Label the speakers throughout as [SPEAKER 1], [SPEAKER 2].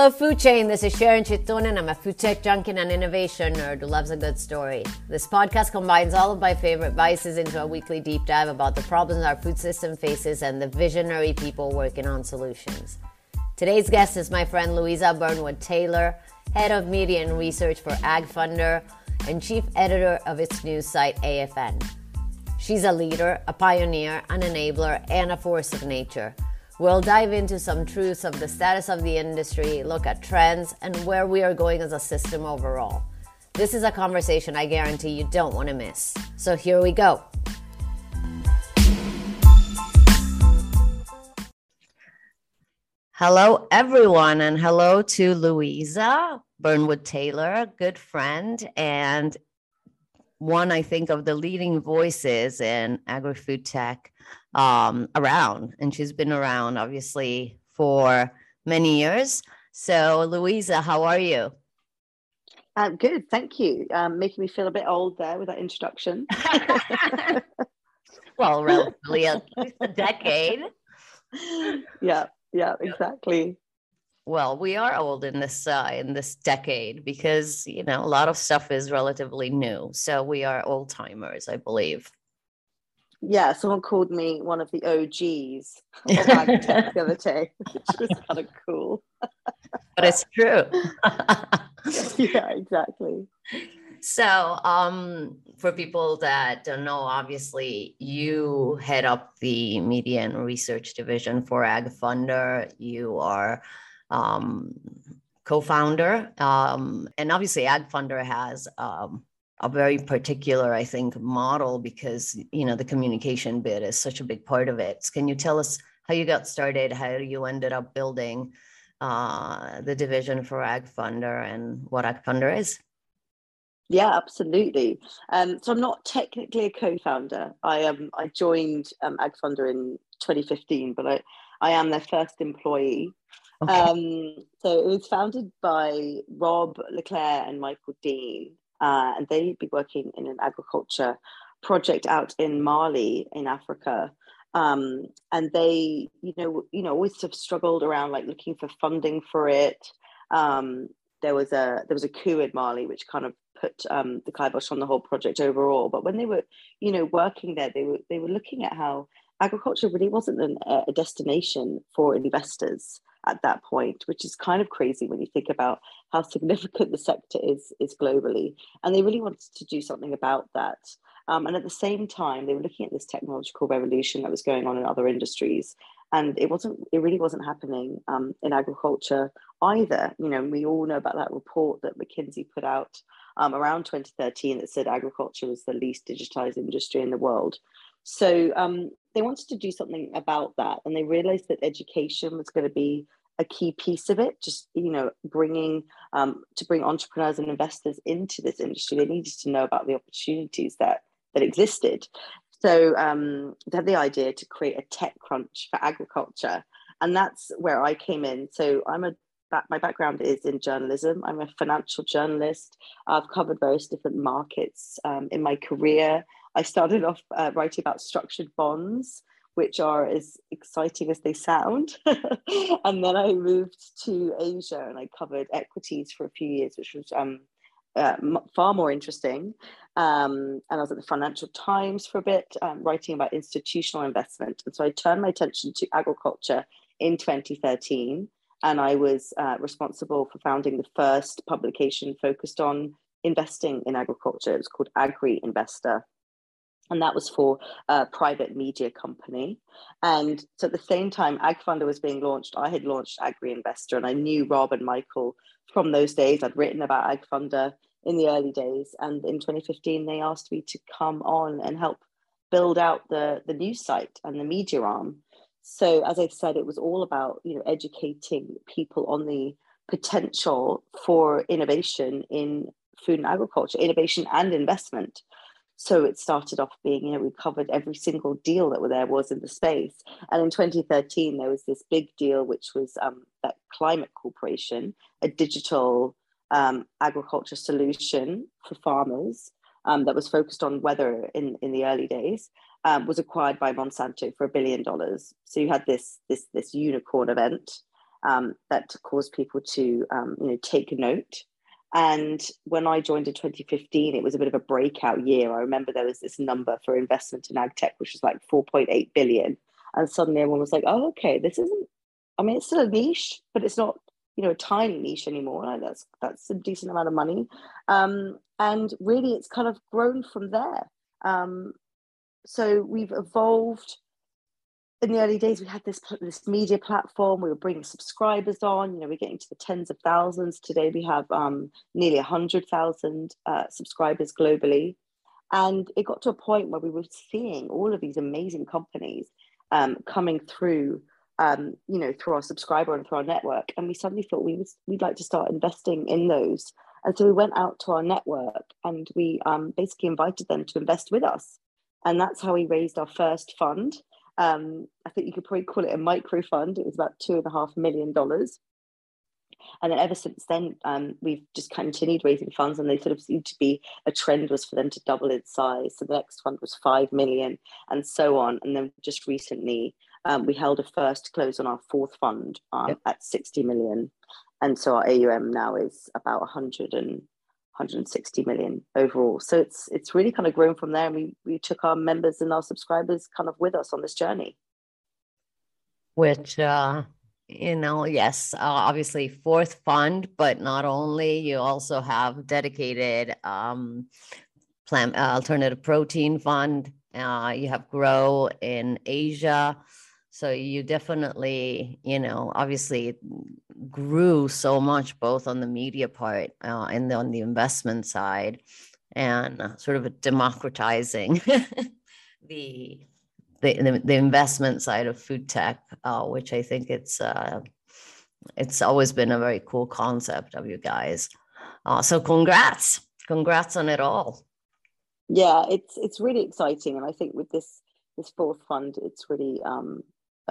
[SPEAKER 1] Hello, Food Chain. This is Sharon Cittone. I'm a food tech junkie and an innovation nerd who loves a good story. This podcast combines all of my favorite vices into a weekly deep dive about the problems our food system faces and the visionary people working on solutions. Today's guest is my friend Louisa Burwood Taylor, head of media and research for AgFunder and chief editor of its news site AFN. She's a leader, a pioneer, an enabler, and a force of nature. We'll dive into some truths of the status of the industry, look at trends, and where we are going as a system overall. This is a conversation I guarantee you don't want to miss. So here we go. Hello, everyone, and hello to Louisa Burwood Taylor, good friend, and one, I think, of the leading voices in agri food tech um, around, and she's been around obviously for many years. So, Louisa, how are you?
[SPEAKER 2] Uh, good, thank you. Um, making me feel a bit old there with that introduction.
[SPEAKER 1] well, relatively at least a decade.
[SPEAKER 2] Yeah, yeah, exactly.
[SPEAKER 1] Well, we are old in this uh, in this decade because you know a lot of stuff is relatively new. So we are old timers, I believe
[SPEAKER 2] yeah, someone called me one of the OGs of the other day, which was kind of cool.
[SPEAKER 1] but it's true.
[SPEAKER 2] yeah, exactly.
[SPEAKER 1] So, um, for people that don't know, obviously, you head up the media and research division for AgFunder. You are um, co-founder, um, and obviously, AgFunder has um, a very particular, I think, model because you know the communication bit is such a big part of it. Can you tell us how you got started, how you ended up building uh, the division for AgFunder and what AgFunder is?
[SPEAKER 2] Yeah, absolutely. Um, so I'm not technically a co-founder. I um I joined um, AgFunder in 2015, but I I am their first employee. Okay. Um, so it was founded by Rob Leclerc and Michael Dean, uh, and they'd be working in an agriculture project out in Mali in Africa. Um, and they, you know, you know, always have struggled around like looking for funding for it. Um, there was a there was a coup in Mali, which kind of put um, the kibosh on the whole project overall. But when they were, you know, working there, they were they were looking at how agriculture really wasn't an, a destination for investors at that point, which is kind of crazy when you think about how significant the sector is is globally. And they really wanted to do something about that. Um, and at the same time, they were looking at this technological revolution that was going on in other industries, and it wasn't. It really wasn't happening um, in agriculture either. You know, we all know about that report that McKinsey put out um, around 2013 that said agriculture was the least digitized industry in the world. So um, they wanted to do something about that, and they realized that education was going to be a key piece of it. Just you know, bringing um, to bring entrepreneurs and investors into this industry, they needed to know about the opportunities that that existed. So um, they had the idea to create a TechCrunch for agriculture, and that's where I came in. So I'm a my background is in journalism. I'm a financial journalist. I've covered various different markets um, in my career. I started off uh, writing about structured bonds, which are as exciting as they sound. and then I moved to Asia and I covered equities for a few years, which was um, uh, far more interesting. Um, and I was at the Financial Times for a bit, um, writing about institutional investment. And so I turned my attention to agriculture in 2013. And I was uh, responsible for founding the first publication focused on investing in agriculture. It was called Agri Investor and that was for a private media company. And so at the same time, AgFunder was being launched, I had launched Agri Investor, and I knew Rob and Michael from those days. I'd written about AgFunder in the early days, and in 2015, they asked me to come on and help build out the the news site and the media arm. So as I said, it was all about you know educating people on the potential for innovation in food and agriculture, innovation and investment. So it started off being, you know, we covered every single deal that there was in the space. And in 2013, there was this big deal, which was um, that Climate Corporation, a digital um, agriculture solution for farmers um, that was focused on weather in, in the early days, um, was acquired by Monsanto for a billion dollars. So you had this, this, this unicorn event. um, that caused people to um, you know take note. And when I joined in 2015, it was a bit of a breakout year. I remember there was this number for investment in ag tech, which was like 4.8 billion. And suddenly everyone was like, oh, okay, this isn't, I mean, it's still a niche, but it's not, you know, a tiny niche anymore. Like that's that's a decent amount of money. Um, and really it's kind of grown from there. Um, so we've evolved in the early days we had this this media platform we were bringing subscribers on you know we're getting to the tens of thousands. Today we have um, nearly 100000 uh, subscribers globally. And it got to a point where we were seeing all of these amazing companies um, coming through um, you know through our subscriber and through our network. And we suddenly thought we was, we'd like to start investing in those. And so we went out to our network and we um, basically invited them to invest with us. And that's how we raised our first fund um, I think you could probably call it a micro fund. It was about two and a half million dollars. And then ever since then, um, we've just continued raising funds, and they sort of seemed to be a trend was for them to double its size. So the next fund was five million, and so on. And then just recently, um, we held a first close on our fourth fund um, yep. at sixty million, and so our AUM now is about 100 and 160 million overall. So it's it's really kind of grown from there. And we we took our members and our subscribers kind of with us on this journey.
[SPEAKER 1] Which uh you know, yes, uh, obviously fourth fund, but not only you also have dedicated um, plant uh, alternative protein fund. Uh, you have grow in Asia. So you definitely, you know, obviously grew so much both on the media part uh, and on the investment side, and uh, sort of democratizing the, the the investment side of food tech, uh, which I think it's uh, it's always been a very cool concept of you guys. Uh, so congrats, congrats on it all.
[SPEAKER 2] Yeah, it's it's really exciting, and I think with this this fourth fund, it's really um,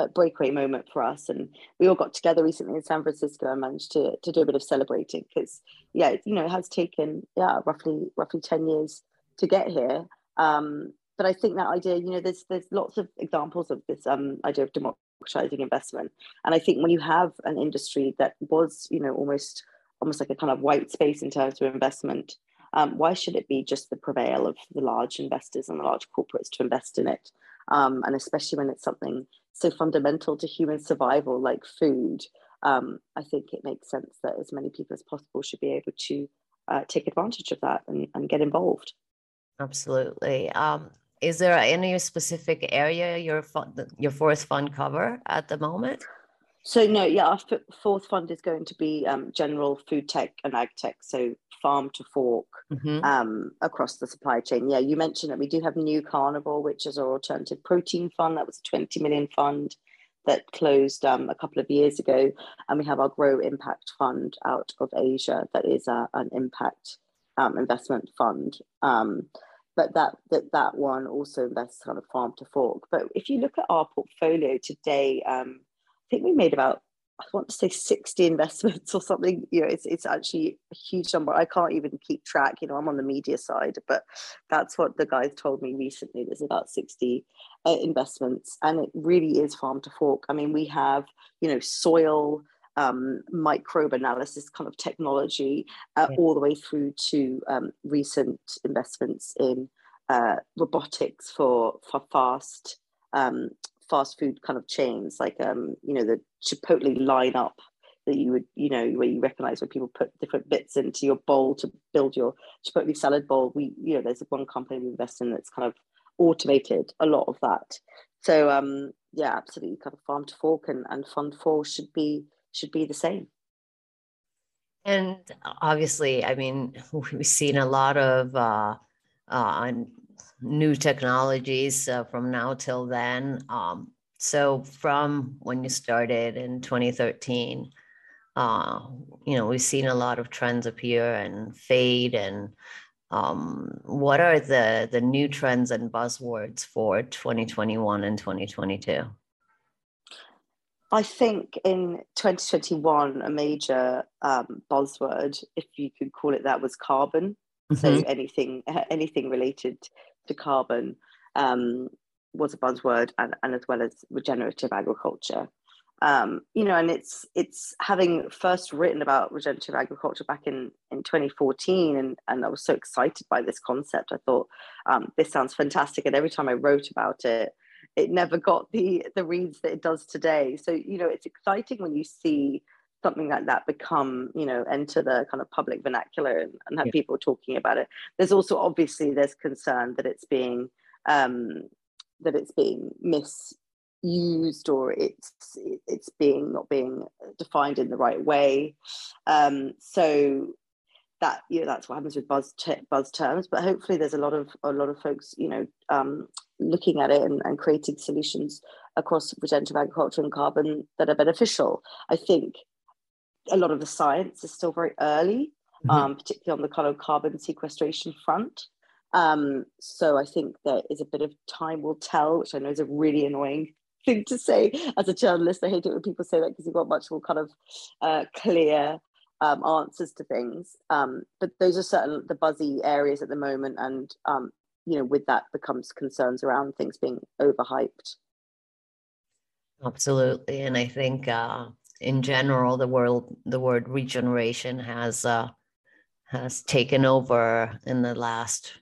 [SPEAKER 2] breakaway moment for us. And we all got together recently in San Francisco and managed to, to do a bit of celebrating because, yeah, you know, it has taken, yeah, roughly, roughly 10 years to get here. Um, but I think that idea, you know, there's, there's lots of examples of this um, idea of democratizing investment. And I think when you have an industry that was, you know, almost, almost like a kind of white space in terms of investment, um, why should it be just the prevail of the large investors and the large corporates to invest in it? Um, and especially when it's something so fundamental to human survival like food, um, I think it makes sense that as many people as possible should be able to uh, take advantage of that and, and get involved.
[SPEAKER 1] Absolutely. Um, is there any specific area your your fourth fund cover at the moment?
[SPEAKER 2] So no, yeah, our f- fourth fund is going to be um, general food tech and ag tech. So farm to fork mm-hmm. um, across the supply chain. Yeah, you mentioned that we do have New Carnivore, which is our alternative protein fund. That was a 20 million fund that closed um, a couple of years ago. And we have our Grow Impact Fund out of Asia that is a, an impact um, investment fund. Um, but that, that that one also invests kind of farm to fork. But if you look at our portfolio today, um, think we made about I want to say 60 investments or something. You know, it's it's actually a huge number. I can't even keep track. You know, I'm on the media side, but that's what the guys told me recently. There's about 60 uh, investments, and it really is farm to fork. I mean, we have you know soil. Um, microbe analysis kind of technology, uh, yeah. all the way through to um, recent investments in uh, robotics for for fast um, fast food kind of chains, like um, you know, the Chipotle lineup that you would, you know, where you recognize where people put different bits into your bowl to build your Chipotle salad bowl. We, you know, there's one company we invest in that's kind of automated a lot of that. So um, yeah, absolutely, kind of farm to fork and, and fund four should be should be the same.
[SPEAKER 1] And obviously, I mean, we've seen a lot of uh, uh, new technologies uh, from now till then. Um, so from when you started in 2013, uh, you know, we've seen a lot of trends appear and fade. And um, what are the the new trends and buzzwords for 2021 and 2022?
[SPEAKER 2] I think in 2021, a major um, buzzword, if you could call it that, was carbon. Mm-hmm. So anything anything related to carbon um, was a buzzword, and, and as well as regenerative agriculture. um, you know, and it's it's having first written about regenerative agriculture back in in 2014, and and I was so excited by this concept. I thought um, this sounds fantastic, and every time I wrote about it, it never got the the reads that it does today. So you know, it's exciting when you see something like that become you know enter the kind of public vernacular and, and have yeah. people talking about it. There's also obviously there's concern that it's being um that it's being misused or it's it's being not being defined in the right way. Um, so that you know that's what happens with buzz te- buzz terms but hopefully there's a lot of a lot of folks you know um, looking at it and, and creating solutions across regenerative agriculture and carbon that are beneficial. I think a lot of the science is still very early mm-hmm. um, particularly on the kind of carbon sequestration front um, so I think there is a bit of time will tell, which I know is a really annoying thing to say as a journalist. I hate it when people say that because you've got much more kind of uh, clear um, answers to things. Um, but those are certain the buzzy areas at the moment, and um, you know, with that becomes concerns around things being overhyped.
[SPEAKER 1] Absolutely, and I think uh, in general, the world the word regeneration has uh, has taken over in the last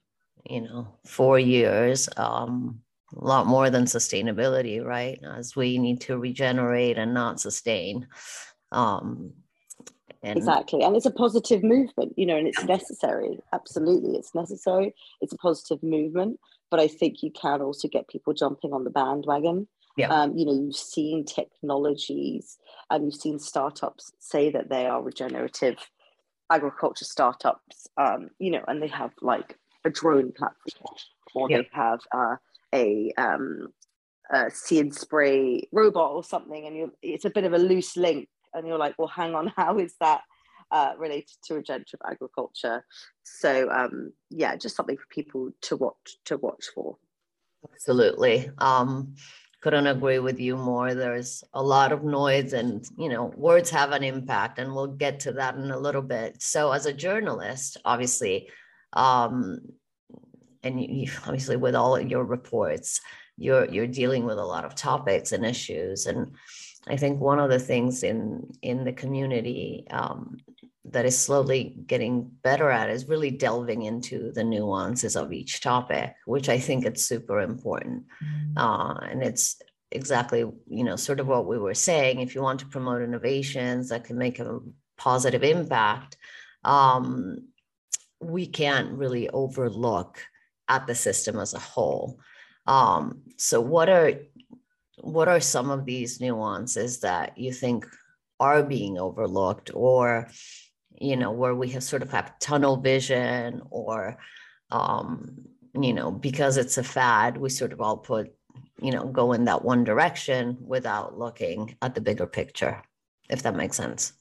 [SPEAKER 1] you know four years. Um, a lot more than sustainability, right? As we need to regenerate and not sustain. Um,
[SPEAKER 2] and exactly. And it's a positive movement, you know, and it's necessary. Absolutely. It's necessary. It's a positive movement. But I think you can also get people jumping on the bandwagon. Yeah. Um, you know, you've seen technologies and you've seen startups say that they are regenerative agriculture startups, um, you know, and they have like a drone platform or yeah. they have uh, a, um, a see and spray robot or something, and it's a bit of a loose link, and you're like, well, hang on, how is that uh, related to regenerative agriculture? So um, yeah, just something for people to watch to watch for.
[SPEAKER 1] Absolutely. Um, couldn't agree with you more. There's a lot of noise, and you know, words have an impact, and we'll get to that in a little bit. So, as a journalist, obviously, um, and you, you, obviously with all your reports you're you're dealing with a lot of topics and issues and i think one of the things in in the community um, that is slowly getting better at is really delving into the nuances of each topic which i think it's super important mm-hmm. uh, and it's exactly you know sort of what we were saying if you want to promote innovations that can make a positive impact um, we can't really overlook at the system as a whole. Um, so what are what are some of these nuances that you think are being overlooked or you know where we have sort of have tunnel vision or um, you know because it's a fad we sort of all put you know go in that one direction without looking at the bigger picture if that makes sense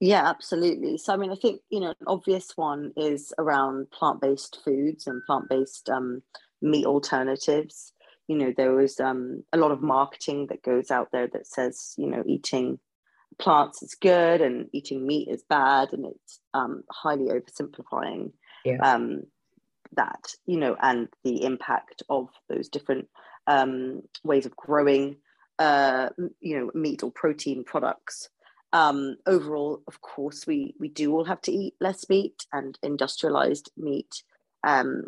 [SPEAKER 2] yeah, absolutely. So, I mean, I think, you know, an obvious one is around plant based foods and plant based um, meat alternatives. You know, there was um, a lot of marketing that goes out there that says, you know, eating plants is good and eating meat is bad. And it's um, highly oversimplifying yeah. um, that, you know, and the impact of those different um, ways of growing, uh, you know, meat or protein products um, overall, of course, we we do all have to eat less meat, and industrialized meat, um,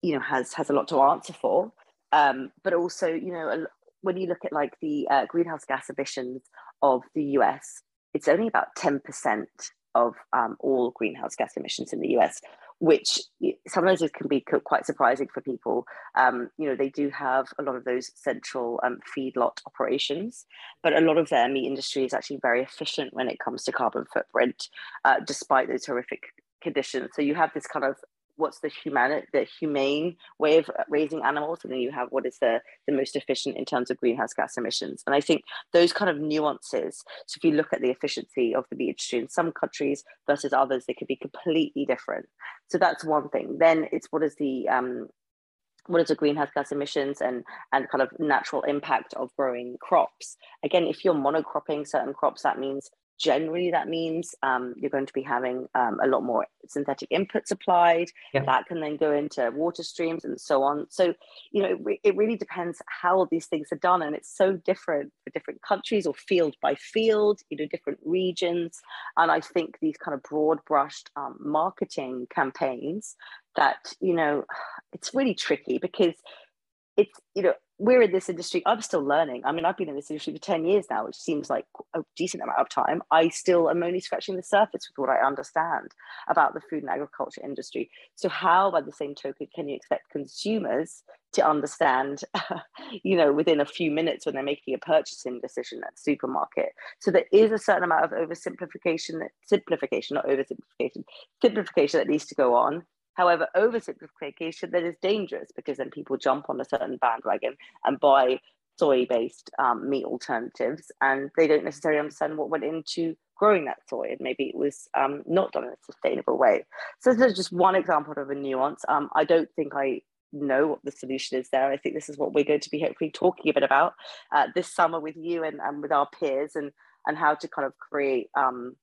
[SPEAKER 2] you know, has has a lot to answer for. Um, but also, you know, when you look at like the uh, greenhouse gas emissions of the US, it's only about ten percent of um, all greenhouse gas emissions in the US, which sometimes it can be quite surprising for people. Um, you know, they do have a lot of those central um, feedlot operations, but a lot of their meat industry is actually very efficient when it comes to carbon footprint, uh, despite those horrific conditions. So you have this kind of what's the human the humane way of raising animals and then you have what is the the most efficient in terms of greenhouse gas emissions. And i think those kind of nuances so if you look at the efficiency of the meat industry in some countries versus others they could be completely different. So that's one thing. Then it's what is the um, what is the greenhouse gas emissions and and kind of natural impact of growing crops? Again if you're monocropping certain crops that means generally that means um, you're going to be having um, a lot more synthetic inputs applied. Yeah. That can then go into water streams and so on. So, you know, it, re- it, really depends how these things are done. And it's so different for different countries or field by field, you know, different regions. And I think these kind of broad brushed um, marketing campaigns that, you know, it's really tricky because it's, you know, we're in this industry. I'm still learning. I mean, I've been in this industry for 10 years now, which seems like a decent amount of time. I still am only scratching the surface with what I understand about the food and agriculture industry. So, how, by the same token, can you expect consumers to understand, you know, within a few minutes when they're making a purchasing decision at the supermarket? So, there is a certain amount of oversimplification, simplification, not oversimplification, simplification that needs to go on However, oversimplification that is dangerous because then people jump on a certain bandwagon and buy soy-based um, meat alternatives, and they don't necessarily understand what went into growing that soy, and maybe it was um, not done in a sustainable way. So this is just one example of a nuance. Um, I don't think I know what the solution is there. I think this is what we're going to be hopefully talking a bit about uh, this summer with you and, and with our peers, and and how to kind of create um,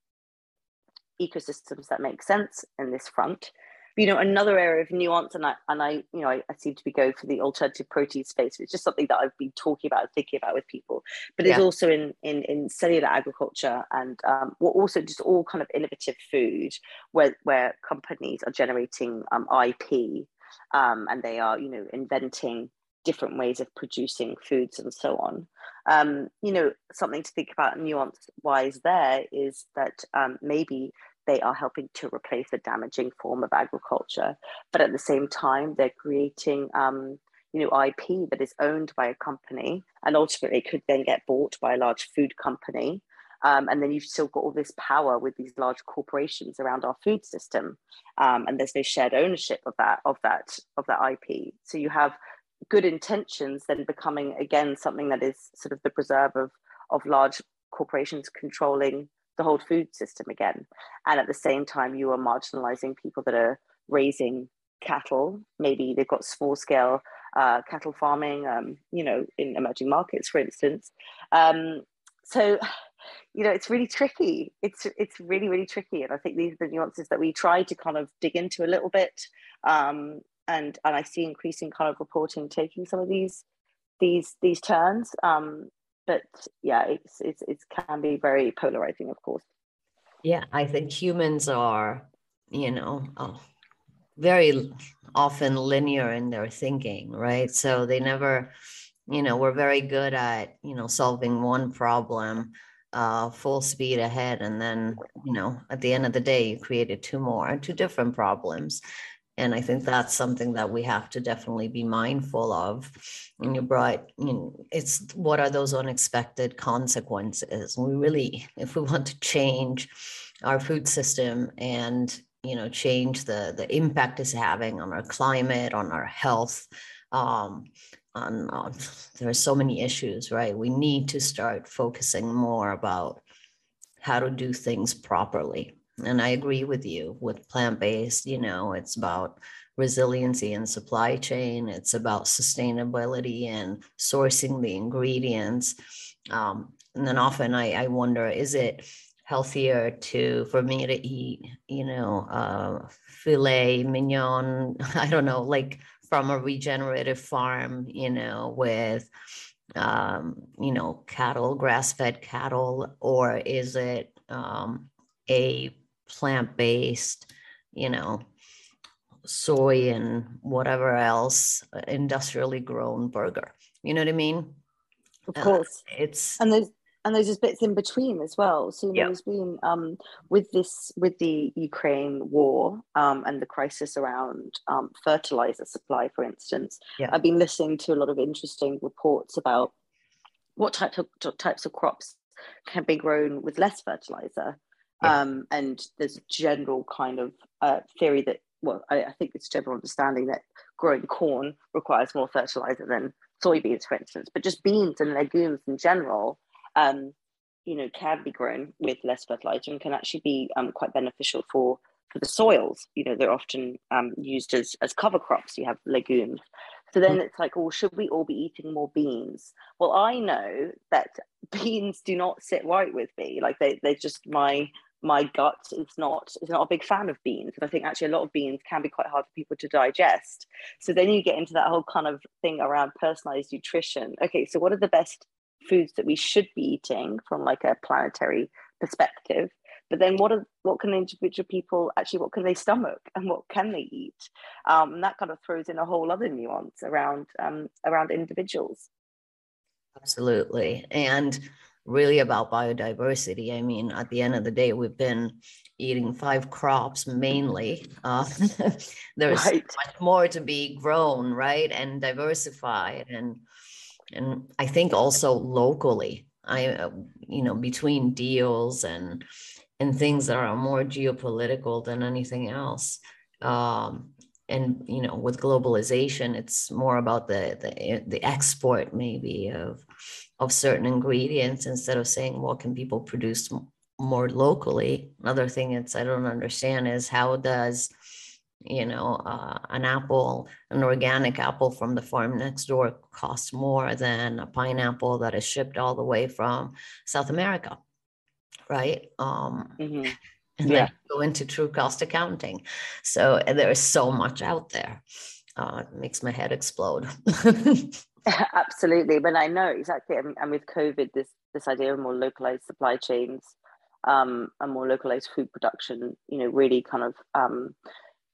[SPEAKER 2] ecosystems that make sense in this front you know another area of nuance and i and i you know I, I, seem to be going for the alternative protein space it's just something that i've been talking about and thinking about with people but yeah. it's also in in in cellular agriculture and um, we're also just all kind of innovative food where where companies are generating um, ip um, and they are you know inventing different ways of producing foods and so on. Um, you know, something to think about nuance wise there is that um, maybe they are helping to replace a damaging form of agriculture. But at the same time, they're creating um, you know IP that is owned by a company and ultimately could then get bought by a large food company. Um, and then you've still got all this power with these large corporations around our food system, um, and there's no shared ownership of that of that of that IP. So you have good intentions then becoming again something that is sort of the preserve of of large corporations controlling the whole food system again. And at the same time, you are marginalizing people that are raising cattle. Maybe they've got small scale uh, cattle farming, um, you know, in emerging markets, for instance. Um, so, you know, it's really tricky. It's it's really really tricky, and I think these are the nuances that we try to kind of dig into a little bit. Um, and and I see increasing kind of reporting taking some of these these these turns. Um, but yeah, it's it's it can be very polarizing, of course.
[SPEAKER 1] Yeah, I think humans are, you know, oh, very often linear in their thinking, right? So they never, you know, we're very good at, you know, solving one problem uh, full speed ahead. And then, you know, at the end of the day, you created two more, two different problems. And I think that's something that we have to definitely be mindful of. And you brought, you know, it's what are those unexpected consequences? We really, if we want to change our food system and you know change the the impact it's having on our climate, on our health, um, on, there are so many issues, right? We need to start focusing more about how to do things properly and I agree with you with plant based, you know, it's about resiliency and supply chain, it's about sustainability and sourcing the ingredients. Um, and then often I, I wonder is it healthier to for me to eat, you know, uh, filet mignon, I don't know, like from a regenerative farm, you know, with um, you know, cattle, grass fed cattle, or is it um, a plant based, you know, soy and whatever else, industrially grown burger. You know what I mean?
[SPEAKER 2] Of uh, course.
[SPEAKER 1] Uh, it's
[SPEAKER 2] and there's and there's just bits in between as well. So you know, there's been um, with this with the Ukraine war um, and the crisis around um, fertilizer supply, for instance. Yeah. I've been listening to a lot of interesting reports about what types of types of crops can be grown with less fertilizer yeah. Um, and there's a general kind of uh, theory that, well, I, I, think it's general understanding that growing corn requires more fertilizer than soybeans, for instance. But just beans and legumes in general, um, you know, can be grown with less fertilizer and can actually be um, quite beneficial for for the soils. You know, they're often um, used as as cover crops. You have legumes. So then mm. it's like, well, should we all be eating more beans? Well, I know that beans do not sit right with me. Like they they're just my my gut is not is not a big fan of beans. And i think actually a lot of beans can be quite hard for people to digest. So then you get into that whole kind of thing around personalized nutrition. Okay so what are the best foods that we should be eating from like a planetary perspective? But then what are what can individual people actually what can they stomach and what can they eat? Um, and that kind of throws in a whole other nuance around um, around individuals.
[SPEAKER 1] Absolutely. And really about biodiversity. I mean, at the end of the day, we've been eating five crops mainly. Uh, there's right. much more to be grown, right, and diversified, and and I think also locally. I, you know, between deals and and things that are more geopolitical than anything else. Um, and you know, with globalization, it's more about the the the export maybe of of certain ingredients instead of saying what can people produce more locally? Another thing it's i don't understand is how does you know uh, an apple an organic apple from the farm next door cost more than a pineapple that is shipped all the way from south america right? Um mm-hmm. and yeah. then go into true cost accounting. So there is so much out there. Uh, it makes my head explode
[SPEAKER 2] Absolutely, but I know exactly. And, with COVID, this this idea of more localized supply chains um, and more localized food production, you know, really kind of um,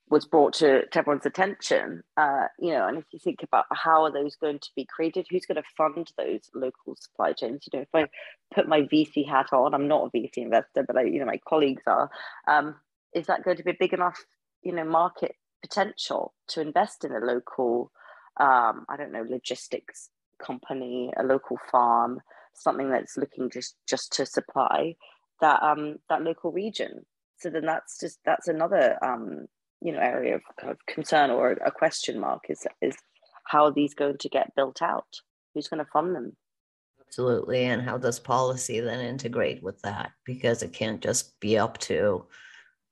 [SPEAKER 2] was brought to, to everyone's attention. Uh, you know, and if you think about how are those going to be created, who's going to fund those local supply chains? You know, if I put my VC hat on, I'm not a VC investor, but I, you know, my colleagues are. Um, is that going to be a big enough, you know, market potential to invest in a local? Um, I don't know, logistics company, a local farm, something that's looking just just to supply that um that local region. So then that's just that's another um you know area of of concern or a question mark is is how are these going to get built out? Who's going to fund them?
[SPEAKER 1] Absolutely. And how does policy then integrate with that? Because it can't just be up to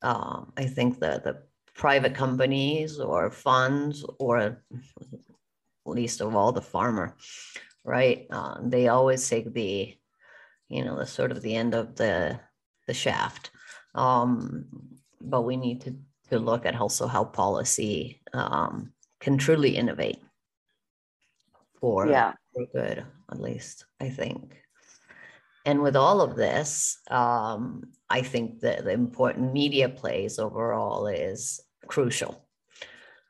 [SPEAKER 1] um, I think the the private companies or funds or least of all the farmer, right? Uh, they always take the, you know, the sort of the end of the the shaft. Um, but we need to to look at also how policy um, can truly innovate for, yeah. for good, at least I think. And with all of this, um, I think that the important media plays overall is crucial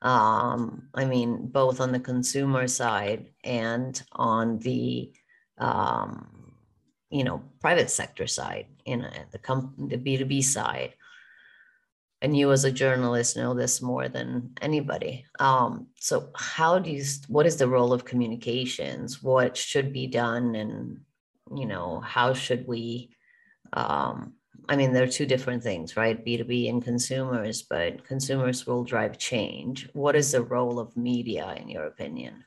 [SPEAKER 1] um, I mean, both on the consumer side and on the, um, you know, private sector side, in the com- the B two B side. And you, as a journalist, know this more than anybody. Um, so, how do you? What is the role of communications? What should be done, and you know, how should we? Um, I mean, they're two different things, right? B2B and consumers, but consumers will drive change. What is the role of media, in your opinion?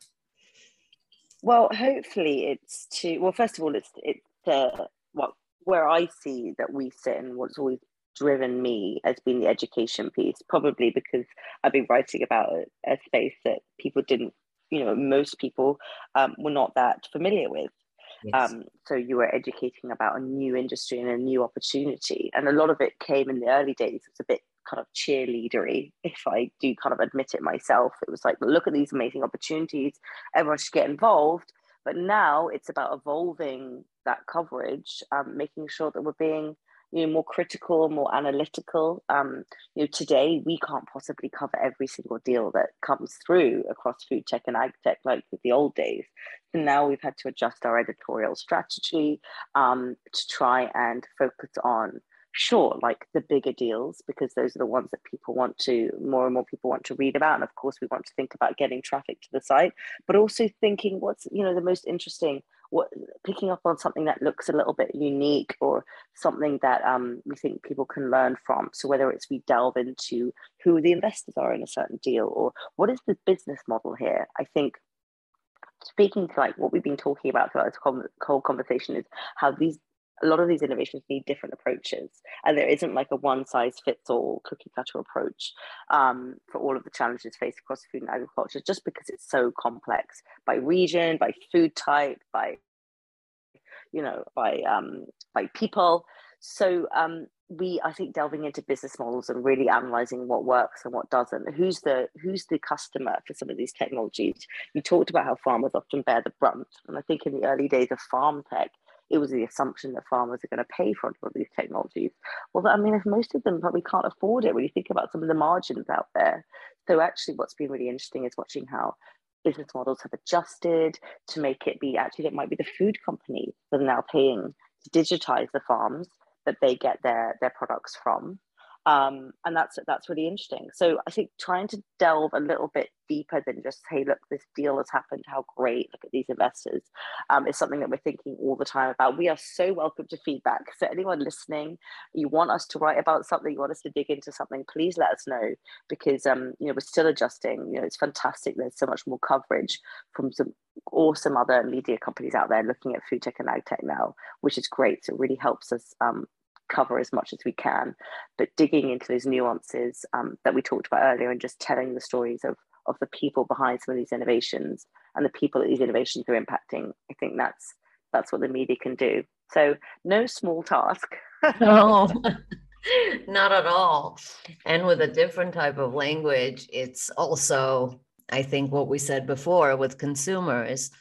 [SPEAKER 2] Well, hopefully it's to, well, first of all, it's, it's uh, what, where I see that we sit and what's always driven me has been the education piece, probably because I've been writing about a, a space that people didn't, you know, most people um, were not that familiar with. Yes. Um, so you were educating about a new industry and a new opportunity. And a lot of it came in the early days. It's a bit kind of cheerleadery, if I do kind of admit it myself. It was like, look at these amazing opportunities, everyone should get involved. But now it's about evolving that coverage, um, making sure that we're being you know more critical more analytical. Um, you know today we can't possibly cover every single deal that comes through across food tech and ag tech like with the old days. And now we've had to adjust our editorial strategy um, to try and focus on sure like the bigger deals because those are the ones that people want to more and more people want to read about. And of course we want to think about getting traffic to the site but also thinking what's you know the most interesting what picking up on something that looks a little bit unique or something that um, we think people can learn from. So whether it's we delve into who the investors are in a certain deal or what is the business model here, I think speaking to like what we've been talking about throughout this whole conversation is how these a lot of these innovations need different approaches and there isn't like a one size fits all cookie cutter approach um, for all of the challenges faced across food and agriculture just because it's so complex by region by food type by you know, by um, by people. So um, we, I think, delving into business models and really analyzing what works and what doesn't. Who's the who's the customer for some of these technologies? You talked about how farmers often bear the brunt, and I think in the early days of farm tech, it was the assumption that farmers are going to pay for all of these technologies. Well, I mean, if most of them probably can't afford it when you think about some of the margins out there. So actually, what's been really interesting is watching how business models have adjusted to make it be actually it might be the food companies that are now paying to digitize the farms that they get their their products from um, and that's that's really interesting. So I think trying to delve a little bit deeper than just hey, look, this deal has happened. How great! Look at these investors. Um, is something that we're thinking all the time about. We are so welcome to feedback. So anyone listening, you want us to write about something, you want us to dig into something, please let us know because um, you know we're still adjusting. You know, it's fantastic. There's so much more coverage from some awesome other media companies out there looking at food tech and ag tech now, which is great. So it really helps us um, cover as much as we can, but digging into those nuances um, that we talked about earlier and just telling the stories of of the people behind some of these innovations and the people that these innovations are impacting. I think that's that's what the media can do. So no small task.
[SPEAKER 1] no, not at all. And with a different type of language, it's also, I think, what we said before with consumers.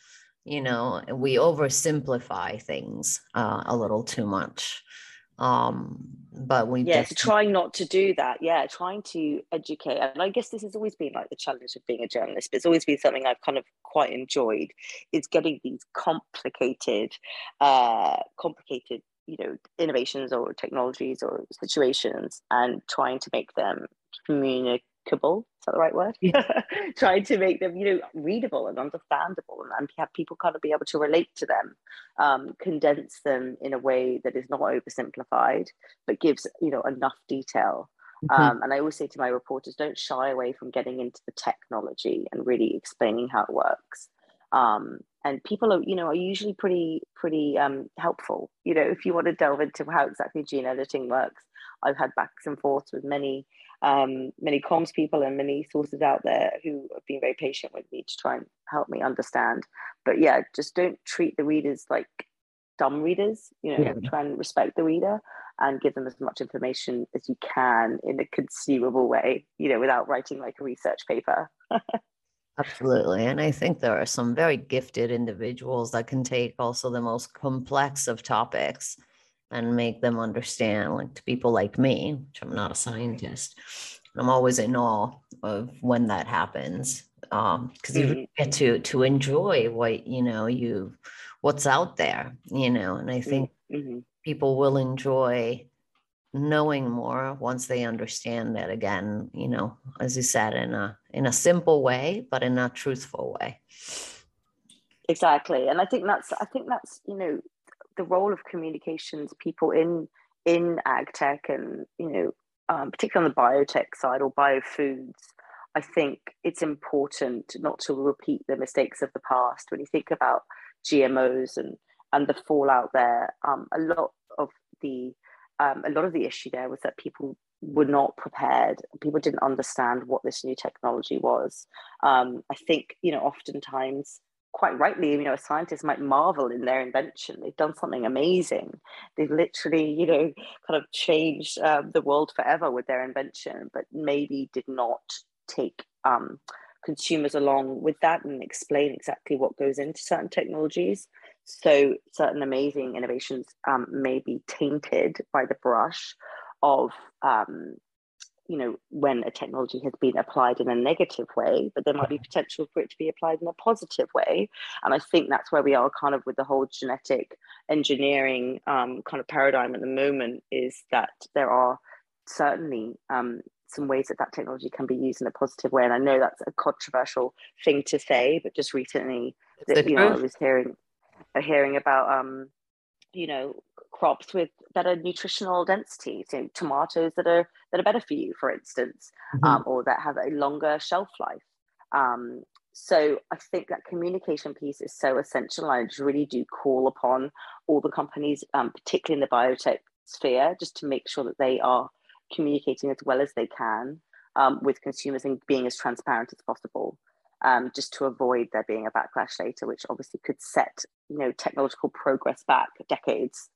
[SPEAKER 1] You know, we oversimplify things uh, a little too much um but we
[SPEAKER 2] yeah just... trying not to do that yeah trying to educate and i guess this has always been like the challenge of being a journalist but it's always been something i've kind of quite enjoyed is getting these complicated uh complicated you know innovations or technologies or situations and trying to make them communicate is that the right word? Yeah. Trying to make them, you know, readable and understandable and, and have people kind of be able to relate to them, um, condense them in a way that is not oversimplified, but gives, you know, enough detail. Mm-hmm. Um, and I always say to my reporters, don't shy away from getting into the technology and really explaining how it works. Um, and people are, you know, are usually pretty, pretty um, helpful. You know, if you want to delve into how exactly gene editing works, I've had backs and forths with many um, many comms people and many sources out there who have been very patient with me to try and help me understand. But yeah, just don't treat the readers like dumb readers. You know, yeah. try and respect the reader and give them as much information as you can in a consumable way. You know, without writing like a research paper.
[SPEAKER 1] Absolutely. And I think there are some very gifted individuals that can take also the most complex of topics and make them understand, like to people like me, which I'm not a scientist. I'm always in awe of when that happens because um, you mm-hmm. get to to enjoy what you know you what's out there, you know. And I think mm-hmm. people will enjoy knowing more once they understand that again you know as you said in a in a simple way but in a truthful way
[SPEAKER 2] exactly and i think that's i think that's you know the role of communications people in in ag tech and you know um, particularly on the biotech side or biofoods i think it's important not to repeat the mistakes of the past. When you think about gmos and and the fallout there um, a lot of the um, a lot of the issue there was that people were not prepared. People didn't understand what this new technology was. Um, i think you know oftentimes quite rightly, you know, a scientist might marvel in their invention. They've done something amazing. They've literally, you know, kind of changed um, the world forever with their invention, but maybe did not take um, consumers along with that and explain exactly what goes into certain technologies. So certain amazing innovations um, may be tainted by the brush of um, you know when a technology has been applied in a negative way but there might be potential for it to be applied in a positive way. And i think that's where we are kind of with the whole genetic engineering um, kind of paradigm at the moment is that there are certainly um, some ways that that technology can be used in a positive way. And i know that's a controversial thing to say but just recently that, you know i was hearing hearing about um, you know crops with better nutritional density so tomatoes that are that are better for you for instance mm-hmm. um, or that have a longer shelf life um, so i think that communication piece is so essential i really do call upon all the companies um, particularly in the biotech sphere just to make sure that they are communicating as well as they can um, with consumers and being as transparent as possible um, just to avoid there being a backlash later, which obviously could set you know technological progress back decades.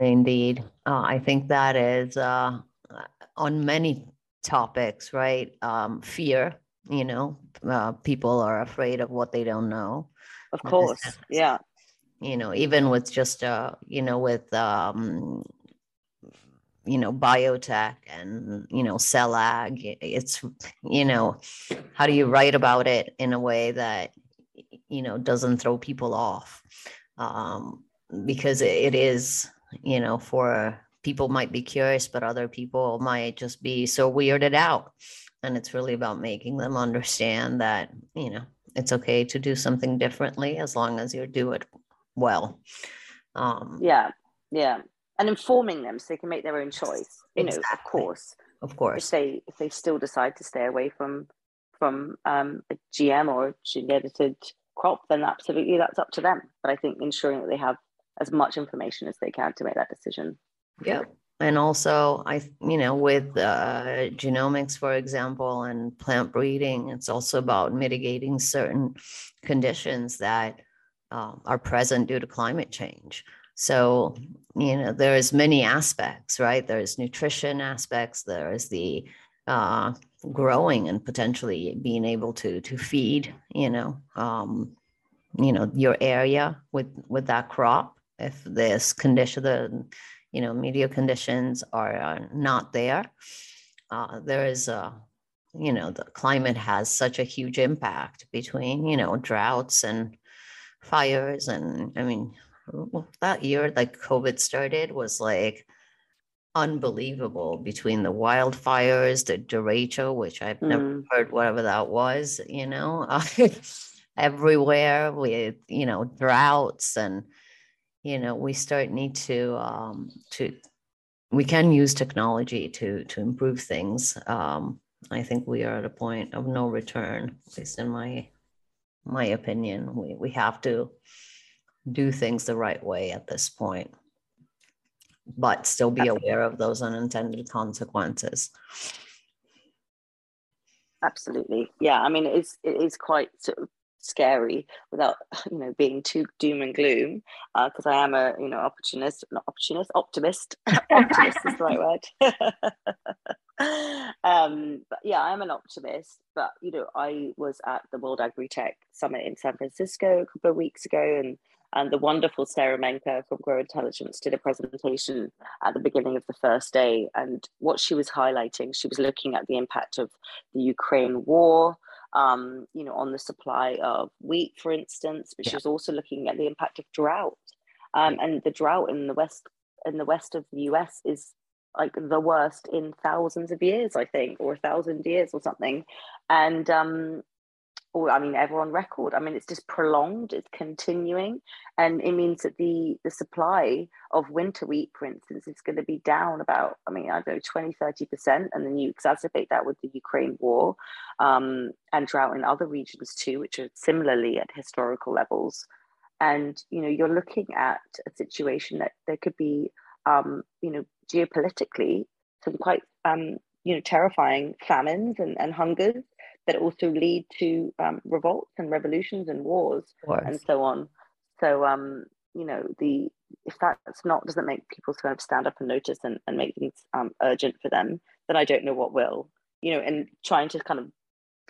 [SPEAKER 1] Indeed, uh, I think that is uh, on many topics, right? Um, fear, you know, uh, people are afraid of what they don't know.
[SPEAKER 2] Of course, yeah.
[SPEAKER 1] You know, even with just, uh, you know, with, um, you know, biotech and, you know, cell ag, it's, you know, how do you write about it in a way that, you know, doesn't throw people off? Um, because it is, you know, for people might be curious, but other people might just be so weirded out. And it's really about making them understand that, you know, it's okay to do something differently as long as you do it well.
[SPEAKER 2] Um, yeah, yeah. And informing them so they can make their own choice. You exactly. know, of course.
[SPEAKER 1] Of course.
[SPEAKER 2] If they if they still decide to stay away from from um, a GM or gene edited crop, then absolutely that's up to them. But I think ensuring that they have as much information as they can to make that decision.
[SPEAKER 1] Yeah. And also, I, you know, with uh, genomics, for example, and plant breeding, it's also about mitigating certain conditions that uh, are present due to climate change. So, you know, there's many aspects, right? There's nutrition aspects. There's the uh, growing and potentially being able to to feed, you know, um, you know, your area with with that crop. If this condition, the you know, media conditions are uh, not there. Uh, there is a, you know, the climate has such a huge impact between, you know, droughts and fires. And I mean, that year, like COVID started, was like unbelievable between the wildfires, the derecho, which I've mm. never heard whatever that was, you know, everywhere with, you know, droughts and, you know we start need to um, to we can use technology to to improve things. Um, i think we are at a point of no return at least in my my opinion. We, we have to do things the right way at this point but still be aware of those unintended consequences.
[SPEAKER 2] Absolutely. Yeah i mean it's it is quite sort of scary without you know being too doom and gloom because uh, I am a you know opportunist not opportunist optimist optimist is the right word um but yeah I am an optimist but you know I was at the World Agri Tech Summit in San Francisco a couple of weeks ago and and the wonderful Sara Menker from Gro Intelligence did a presentation at the beginning of the first day. And what she was highlighting, she was looking at the impact of the Ukraine war, um, you know, on the supply of wheat, for instance, but yeah. she was also looking at the impact of drought. Um, and the drought in the west in the west of the US is like the worst in thousands of years, I think, or a thousand years or something. And um, or I mean ever on record. I mean it's just prolonged, it's continuing, and it means that the the supply of winter wheat, for instance, is going to be down about I mean I don't know 20, 30 percent, and then you exacerbate that with the Ukraine war um, and drought in other regions too, which are similarly at historical levels. And you know you're looking at a situation that there could be um, you know geopolitically some quite um, you know terrifying famines and, and hungers that also lead to um, revolts and revolutions and wars and so on. So, um, you know, the if that's not doesn't make people kind of stand up and notice and, and make things um, urgent for them, then I don't know what will. You know, and trying to kind of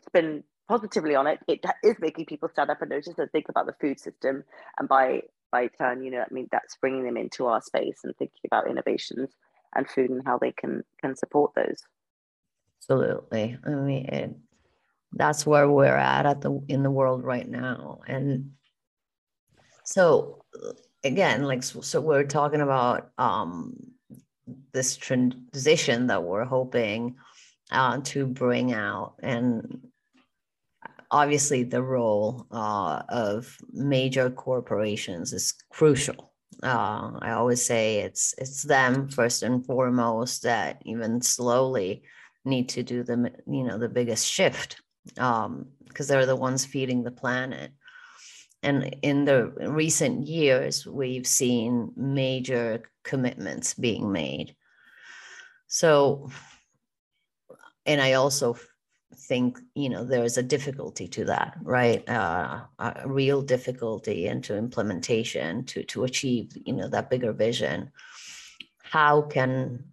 [SPEAKER 2] spin positively on it, it is making people stand up and notice and think about the food system, and by by turn, you know, I mean that's bringing them into our space and thinking about innovations and food and how they can can support those.
[SPEAKER 1] Absolutely. I mean, that's where we're at at the in the world right now. And so again like so, we're talking about um this transition that we're hoping uh, to bring out. And obviously the role uh, of major corporations is crucial. Uh, i always say it's it's them first and foremost that even slowly need to do the you know the biggest shift um, because they're the ones feeding the planet. And in the recent years, we've seen major commitments being made. So, and I also think you know there's a difficulty to that right uh, a real difficulty into implementation to to achieve you know that bigger vision how can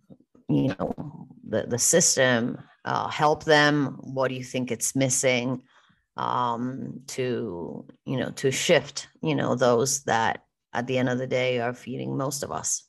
[SPEAKER 1] you know the, the system uh, help them what do you think it's missing um, to you know to shift you know those that at the end of the day are feeding most of us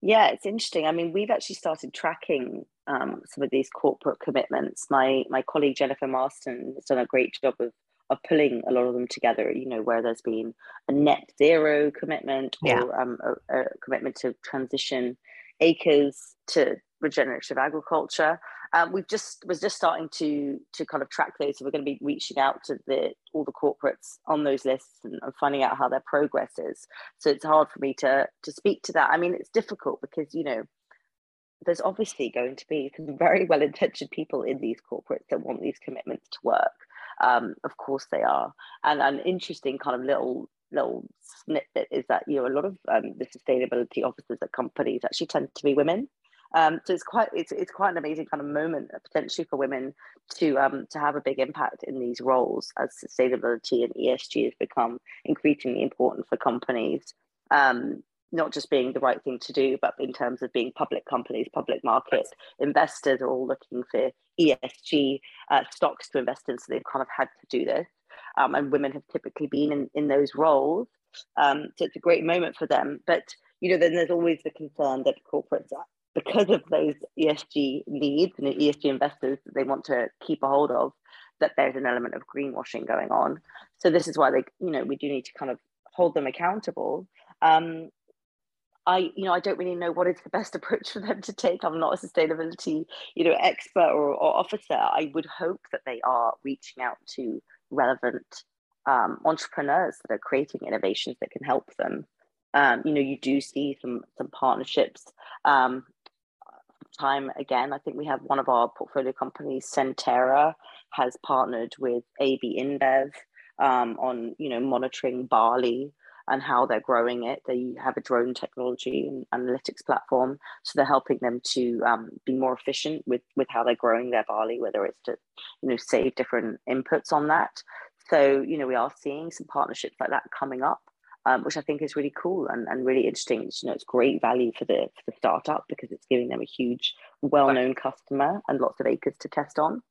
[SPEAKER 2] yeah it's interesting i mean we've actually started tracking um, some of these corporate commitments. My my colleague Jennifer Marston has done a great job of of pulling a lot of them together. You know, where there's been a net zero commitment or yeah. um, a, a, commitment to transition acres to regenerative agriculture. Um, we've just was just starting to to kind of track those. So we're going to be reaching out to the all the corporates on those lists and, and finding out how their progress is. So it's hard for me to to speak to that. I mean, it's difficult because you know there's obviously going to be some very well intentioned people in these corporates that want these commitments to work. Um, of course they are. And an interesting kind of little little snippet is that you know a lot of um, the sustainability officers at companies actually tend to be women. Um, so it's quite it's it's quite an amazing kind of moment potentially for women to um, to have a big impact in these roles as sustainability and ESG has become increasingly important for companies. Um, not just being the right thing to do, but in terms of being public companies, public market investors are all looking for ESG uh, stocks to invest in. So they've kind of had to do this. Um, and women have typically been in, in those roles. Um, so it's a great moment for them. But, you know, then there's always the concern that corporates, because of those ESG needs and ESG investors that they want to keep a hold of, that there's an element of greenwashing going on. So this is why they, you know, we do need to kind of hold them accountable. Um, I, you know, I don't really know what is the best approach for them to take. I'm not a sustainability, you know, expert or, or officer. I would hope that they are reaching out to relevant um, entrepreneurs that are creating innovations that can help them. Um, you know, you do see some some partnerships. Um, time again, I think we have one of our portfolio companies, Sentera, has partnered with AB InBev um, on you know monitoring barley and how they're growing it. They have a drone technology and analytics platform, so they're helping them to um, be more efficient with with how they're growing their barley, whether it's to you know save different inputs on that. So you know we are seeing some partnerships like that coming up um, which I think is really cool and, and really interesting. It's, you know, it's great value for the for the startup because it's giving them a huge, well-known customer and lots of acres to test on,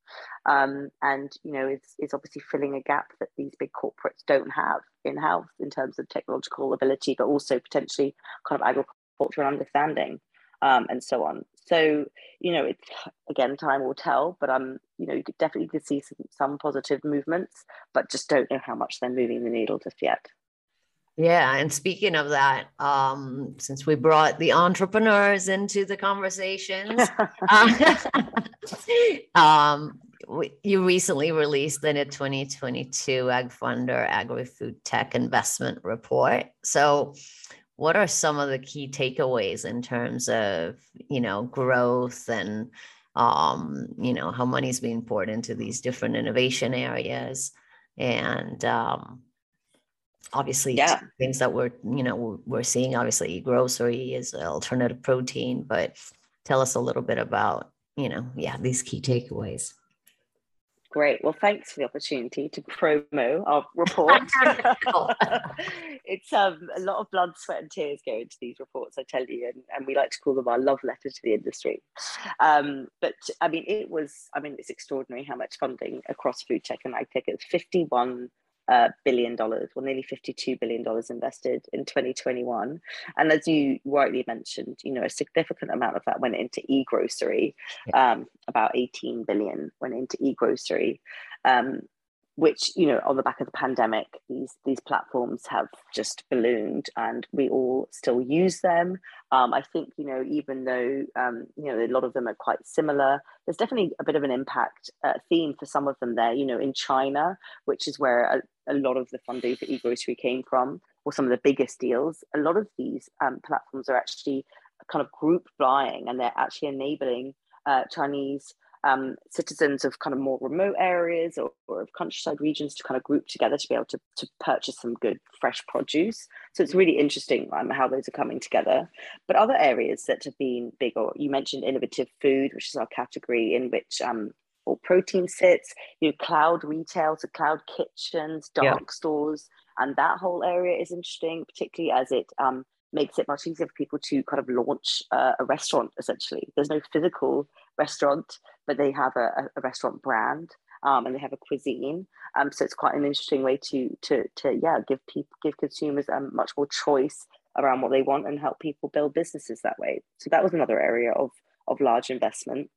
[SPEAKER 2] um, and you know, it's it's obviously filling a gap that these big corporates don't have in house in terms of technological ability, but also potentially kind of agricultural understanding. Um, and so on. So, you know, it's again, time will tell, but I'm, um, you know, you could definitely see some, some positive movements, but just don't know how much they're moving the needle just yet.
[SPEAKER 1] Yeah, and speaking of that, um, since we brought the entrepreneurs into the conversations, uh, um, you recently released the 2022 AgFunder Agri-Food Tech Investment Report. So, what are some of the key takeaways in terms of you know growth and um, you know how money's being poured into these different innovation areas and um, obviously yeah. things that we're you know we're seeing obviously grocery is alternative protein but tell us a little bit about you know yeah these key takeaways.
[SPEAKER 2] Great. Well thanks for the opportunity to promo our report. It's um, a lot of blood sweat and tears go into these reports i tell you and, and we like to call them our love letter to the industry. Um, but i mean it was i mean it's extraordinary how much funding across food tech and ag tech it's 51 uh, billion dollars, well, nearly $52 billion invested in 2021. And as you rightly mentioned, you know, a significant amount of that went into e-grocery, um, about 18 billion went into e-grocery. Um, which you know on the back of the pandemic these these platforms have just ballooned and we all still use them. Um, i think you know even though um, you know a lot of them are quite similar there's definitely a bit of an impact uh, theme for some of them there you know in china which is where a, a lot of the funding for e-grocery came from or some of the biggest deals. A lot of these um, platforms are actually kind of group buying and they're actually enabling uh, chinese um, citizens of kind of more remote areas or, or, of countryside regions to kind of group together to be able to, to purchase some good fresh produce. So it's really interesting um, how those are coming together. But other areas that have been big, or you mentioned innovative food, which is our category in which um, or protein sits, you know, cloud retail, so cloud kitchens, dark yeah. stores, and that whole area is interesting, particularly as it um, makes it much easier for people to kind of launch uh, a restaurant. Essentially, there's no physical restaurant, but they have a, a restaurant brand. Um, and they have a cuisine, um, so it's quite an interesting way to to to yeah give people give consumers um, much more choice around what they want and help people build businesses that way. So that was another area of of large investment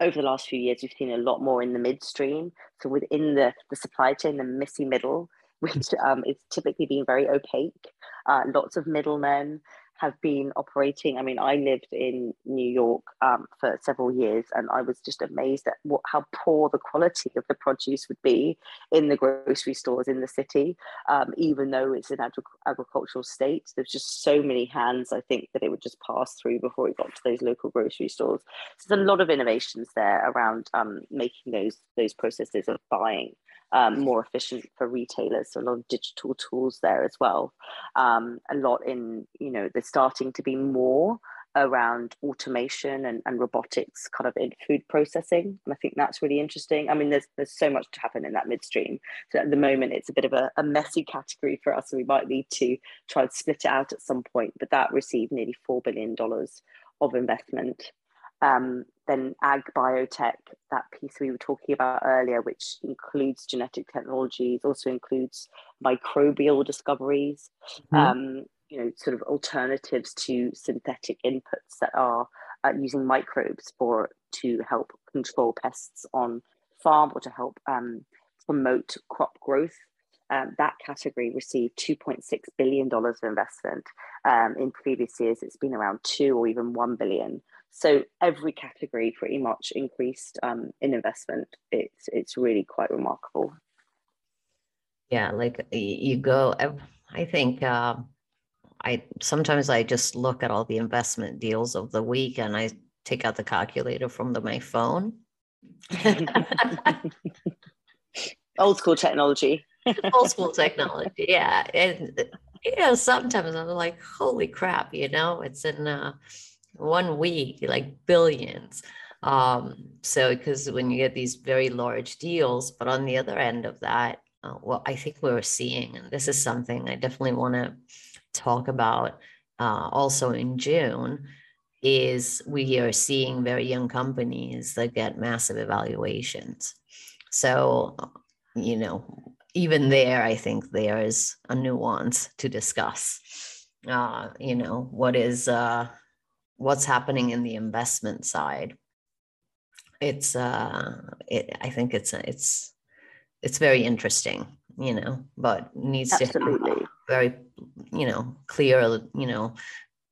[SPEAKER 2] over the last few years, we've seen a lot more in the midstream. So within the, the supply chain, the messy middle, which um, is typically being very opaque. Uh, lots of middlemen, have been operating. I mean, I lived in New York um, for several years, and I was just amazed at what how poor the quality of the produce would be in the grocery stores in the city. Um, even though it's an agri- agricultural state, there's just so many hands. I think that it would just pass through before it got to those local grocery stores. So there's a lot of innovations there around um, making those those processes of buying um, more efficient for retailers. So a lot of digital tools there as well. Um, a lot in, you know, there's starting to be more around automation and, and robotics kind of in food processing. And I think that's really interesting. I mean, there's there's so much to happen in that midstream. So at the moment it's a bit of a, a messy category for us. And we might need to try and split it out at some point. But that received nearly four billion dollars of investment um, then ag biotech, that piece we were talking about earlier, which includes genetic technologies, also includes microbial discoveries, mm-hmm. um, you know, sort of alternatives to synthetic inputs that are uh, using microbes for to help control pests on farm or to help um, promote crop growth. Um, that category received $2.6 billion of investment. Um, in previous years, it's been around two or even 1 billion. So every category pretty much increased um, in investment. It's it's really quite remarkable.
[SPEAKER 1] Yeah, like you go. I think uh, I sometimes I just look at all the investment deals of the week and I take out the calculator from the, my phone.
[SPEAKER 2] Old school technology.
[SPEAKER 1] Old school technology, yeah. And you know, sometimes I'm like, holy crap, you know, it's in. Uh, one week, like billions. Um, so because when you get these very large deals, but on the other end of that, uh, what I think we're seeing, and this is something I definitely want to talk about uh, also in June, is we are seeing very young companies that get massive evaluations. So, you know, even there, I think there is a nuance to discuss. Uh, you know, what is uh, what's happening in the investment side it's uh it, i think it's it's it's very interesting you know but needs Absolutely. to have very you know clear you know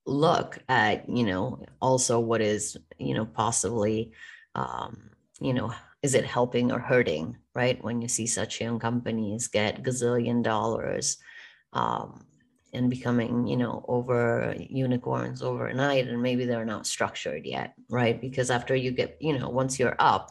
[SPEAKER 1] look at you know also what is you know possibly um you know is it helping or hurting right? When you see such young companies get gazillion dollars um and becoming you know over unicorns overnight and maybe they're not structured yet right? Because after you get you know once you're up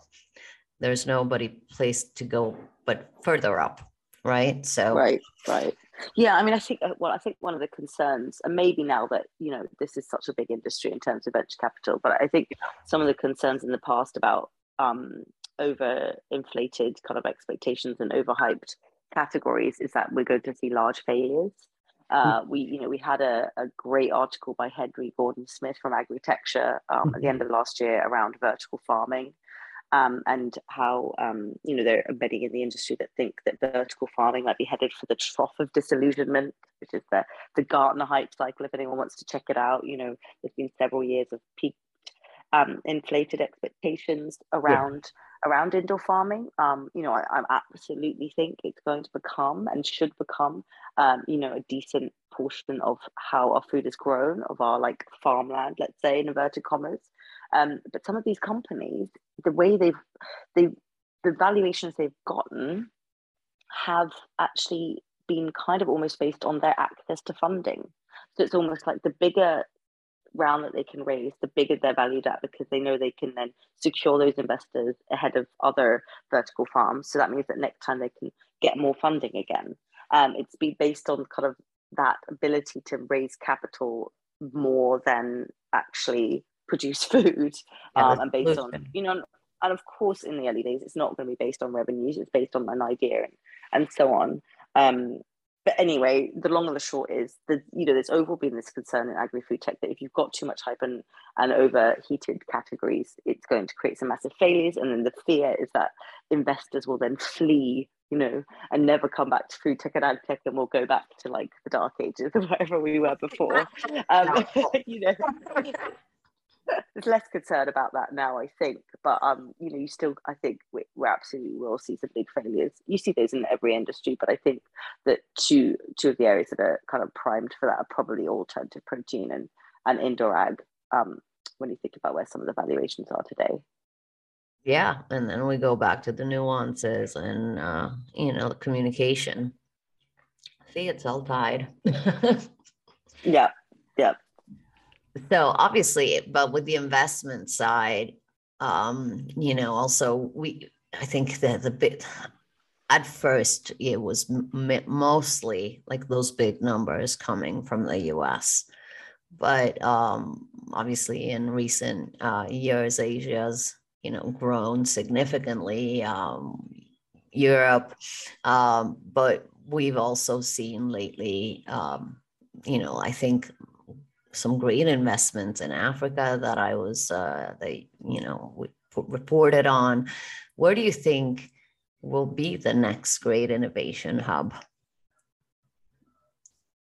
[SPEAKER 1] there's nobody place to go but further up right? So
[SPEAKER 2] right right. Yeah i mean i think uh, well i think one of the concerns and maybe now that you know this is such a big industry in terms of venture capital but i think some of the concerns in the past about um over inflated kind of expectations and overhyped categories is that we're going to see large failures uh, we, you know, we had a, a great article by Henry Gordon Smith from Agritecture um, at the end of last year around vertical farming um, and how, um, you know, they're many in the industry that think that vertical farming might be headed for the trough of disillusionment, which is the, the Gartner hype cycle. If anyone wants to check it out, you know, there's been several years of peak um, inflated expectations around. Yeah around indoor farming. Um, you know, I, I, absolutely think it's going to become and should become, um, you know, a decent portion of how our food is grown, of our like farmland, let's say in inverted commas. Um, but some of these companies, the way they've, they, the valuations they've gotten, have actually been kind of almost based on their access to funding. So it's almost like the bigger round that they can raise, the bigger they're valued at because they know they can then secure those investors ahead of other vertical farms. So that means that next time they can get more funding again. Um, it's be based on kind of that ability to raise capital more than actually produce food, um, and based on you know and of course, in the early days, it's not going to be based on revenues; it's based on an idea and, and so on. Um, but anyway, the long and the short is that you know there's overall been this concern in agri-food tech that if you've got too much hype and, and overheated categories, it's going to create some massive failures. And then the fear is that investors will then flee, you know, and never come back to food tech and ag tech, and we'll go back to like the dark ages or wherever we were before. Um, you know, there's less concern about that now, I think. But um, you know, you still, I think we, we absolutely will see some big failures. You see those in every industry, but I think that two two of the areas that are kind of primed for that are probably alternative protein and and indoor ag. Um, when you think about where some of the valuations are today.
[SPEAKER 1] Yeah, and then we go back to the nuances and uh, you know the communication. See, it's all tied.
[SPEAKER 2] yeah, yeah
[SPEAKER 1] so obviously but with the investment side um you know also we i think that the bit at first it was m- mostly like those big numbers coming from the us but um obviously in recent uh, years asia's you know grown significantly um europe um but we've also seen lately um you know i think some great investments in Africa that I was, uh, they, you know, reported on. Where do you think will be the next great innovation hub?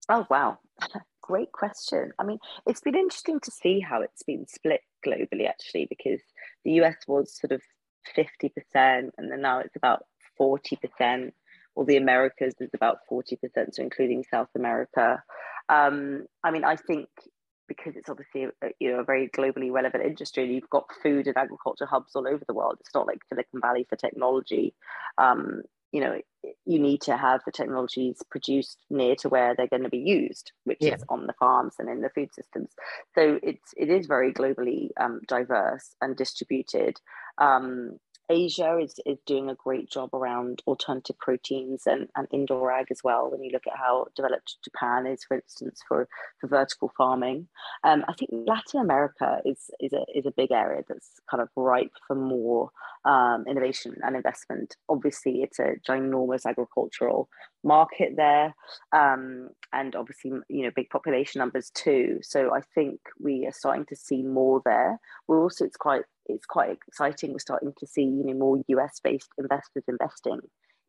[SPEAKER 2] Oh, wow. Great question. I mean, it's been interesting to see how it's been split globally, actually, because the US was sort of 50%, and then now it's about 40%. Or the Americas is about 40%, so including South America. Um, I mean, I think because it's obviously a, you know a very globally relevant industry and you've got food and agriculture hubs all over the world. It's not like silicon valley for technology. Um, you know you need to have the technologies produced near to where they're going to be used which yeah. is on the farms and in the food systems. So it's it is very globally um, diverse and distributed. Um, Asia is, is doing a great job around alternative proteins and, and indoor ag as well. When you look at how developed Japan is, for instance, for, for vertical farming, um, I think Latin America is is a is a big area that's kind of ripe for more um, innovation and investment. Obviously, it's a ginormous agricultural market there, um, and obviously, you know, big population numbers too. So I think we are starting to see more there. We're also it's quite it's quite exciting. We're starting to see you know more US based investors investing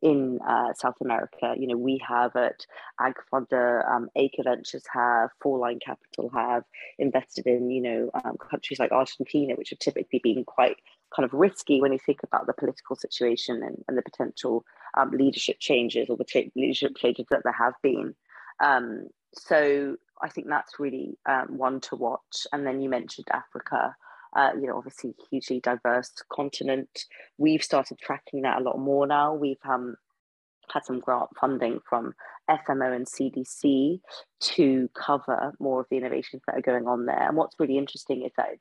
[SPEAKER 2] in uh, South America. You know, we have at AgFunder, um, Acre Ventures have, Four Line Capital have invested in, you know, um, countries like Argentina, which have typically been quite kind of risky when you think about the political situation and, and the potential um, leadership changes or the leadership changes that there have been. Um, so I think that's really um, one to watch. And then you mentioned Africa. Uh, you know, obviously hugely diverse continent. We've started tracking that a lot more now. We've um, had some grant funding from FMO and CDC to cover more of the innovations that are going on there. And what's really interesting is that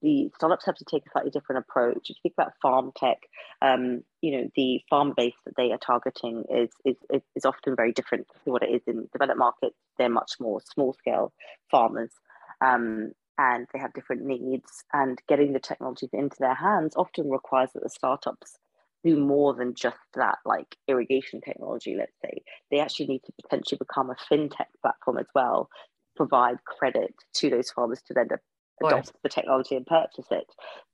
[SPEAKER 2] the startups have to take a slightly different approach. If you think about farm tech, um, you know, the farm base that they are targeting is, is, is often very different to what it is in developed markets. They're much more small scale farmers. Um, and they have different needs and getting the technologies into their hands often requires that the startups do more than just that like irrigation technology let's say. They actually need to potentially become a fintech platform as well provide credit to those farmers to then adopt the technology and purchase it.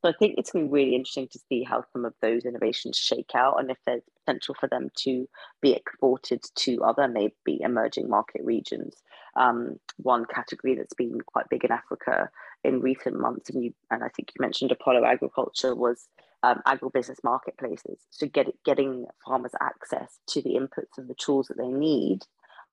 [SPEAKER 2] So I think it's going to be really interesting to see how some of those innovations shake out and if there's potential for them to be exported to other maybe emerging market regions. Um, one category that's been quite big in Africa in recent months, and you and I think you mentioned Apollo Agriculture was um, agribusiness marketplaces. So get, getting farmers access to the inputs and the tools that they need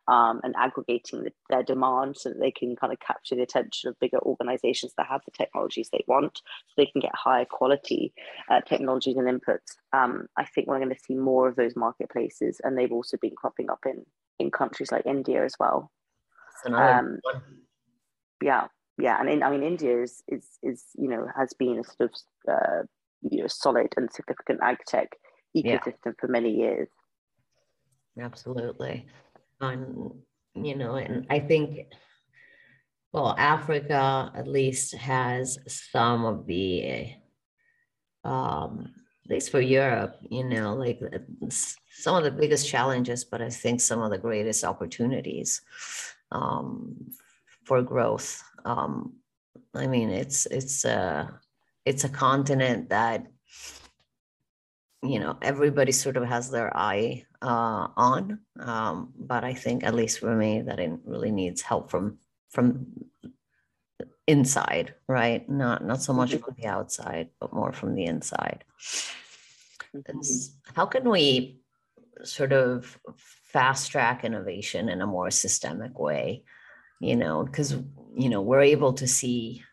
[SPEAKER 2] um, and aggregating the, their demand so that they can kind of capture the attention of bigger organizations that have the technologies they want so they can get higher quality uh, technologies and inputs. Um, I think we're going to see more of those marketplaces and they've also been cropping up in, in countries like India as well. Um, yeah, yeah. And in, I mean, India is, is, is, you know, has been a sort of, uh, you know, solid and significant ag tech ecosystem yeah. for many years.
[SPEAKER 1] Absolutely on you know and i think well africa at least has some of the um, at least for Europe, you know, like some of the biggest challenges, but I think some of the greatest opportunities um, for growth. Um, I mean, it's it's a it's a continent that you know everybody sort of has their eye uh, on, um, but I think at least for me that it really needs help from from inside, right? Not not so much mm-hmm. from the outside, but more from the inside. Mm-hmm. How can we sort of fast track innovation in a more systemic way? You know, because you know we're able to see,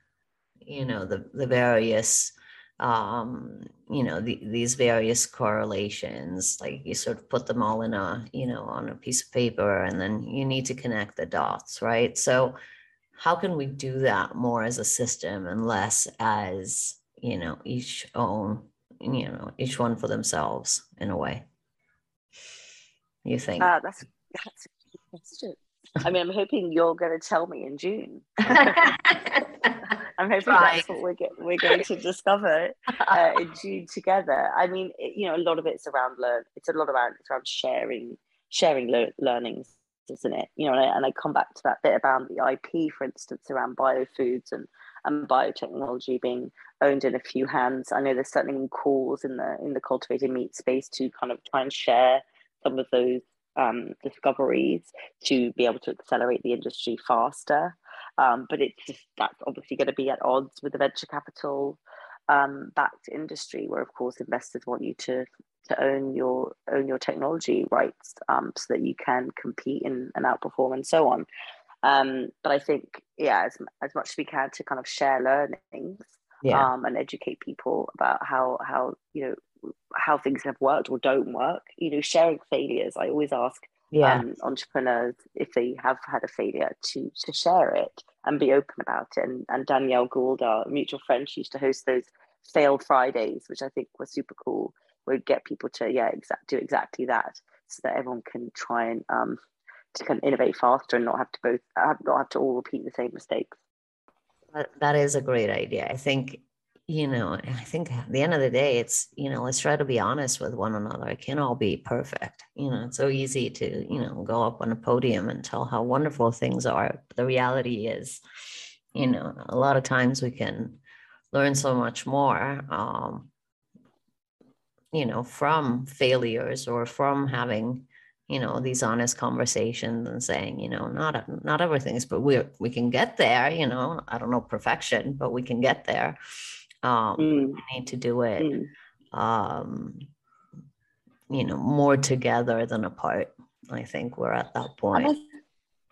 [SPEAKER 1] you know, the the various um you know the, these various correlations like you sort of put them all in a you know on a piece of paper and then you need to connect the dots right? So how can we do that more as a system and less as you know each own you know each one for themselves in a way? You think?
[SPEAKER 2] Uh, that's that's a good question. I mean i'm hoping you're going to tell me in june I'm hoping right. that's what we're, get, we're going to discover uh, in June together. I mean, it, you know, a lot of it's around learn. It's a lot around it's around sharing, sharing le- learnings isn't it? You know, and I, and I come back to that bit about the IP, for instance, around biofoods and and biotechnology being owned in a few hands. I know there's certainly calls in the in the cultivated meat space to kind of try and share some of those um, discoveries to be able to accelerate the industry faster. Um, but it's just that's obviously going to be at odds with the venture capital um, backed industry, where of course investors want you to to own your own your technology rights um, so that you can compete and, and outperform and so on. Um, but I think yeah, as as much as we can to kind of share learnings yeah. um, and educate people about how how you know how things have worked or don't work. You know, sharing failures. I always ask yeah. um, entrepreneurs if they have had a failure to to share it and be open about it. And, and Danielle Gould, our mutual friend, she used to host those fail Fridays, which I think were super cool would get people to yeah exact do exactly that so that everyone can try and um to kind of innovate faster and not have to both have, not have to all repeat the same mistakes
[SPEAKER 1] that is a great idea i think you know i think at the end of the day it's you know let's try to be honest with one another. It can't all be perfect you know it's so easy to you know go up on a podium and tell how wonderful things are. The reality is you know a lot of times we can learn so much more um, you know from failures or from having you know these honest conversations and saying you know not not everything's but we we can get there you know i don't know perfection but we can get there um mm. we need to do it mm. um you know more together than apart i think we're at that point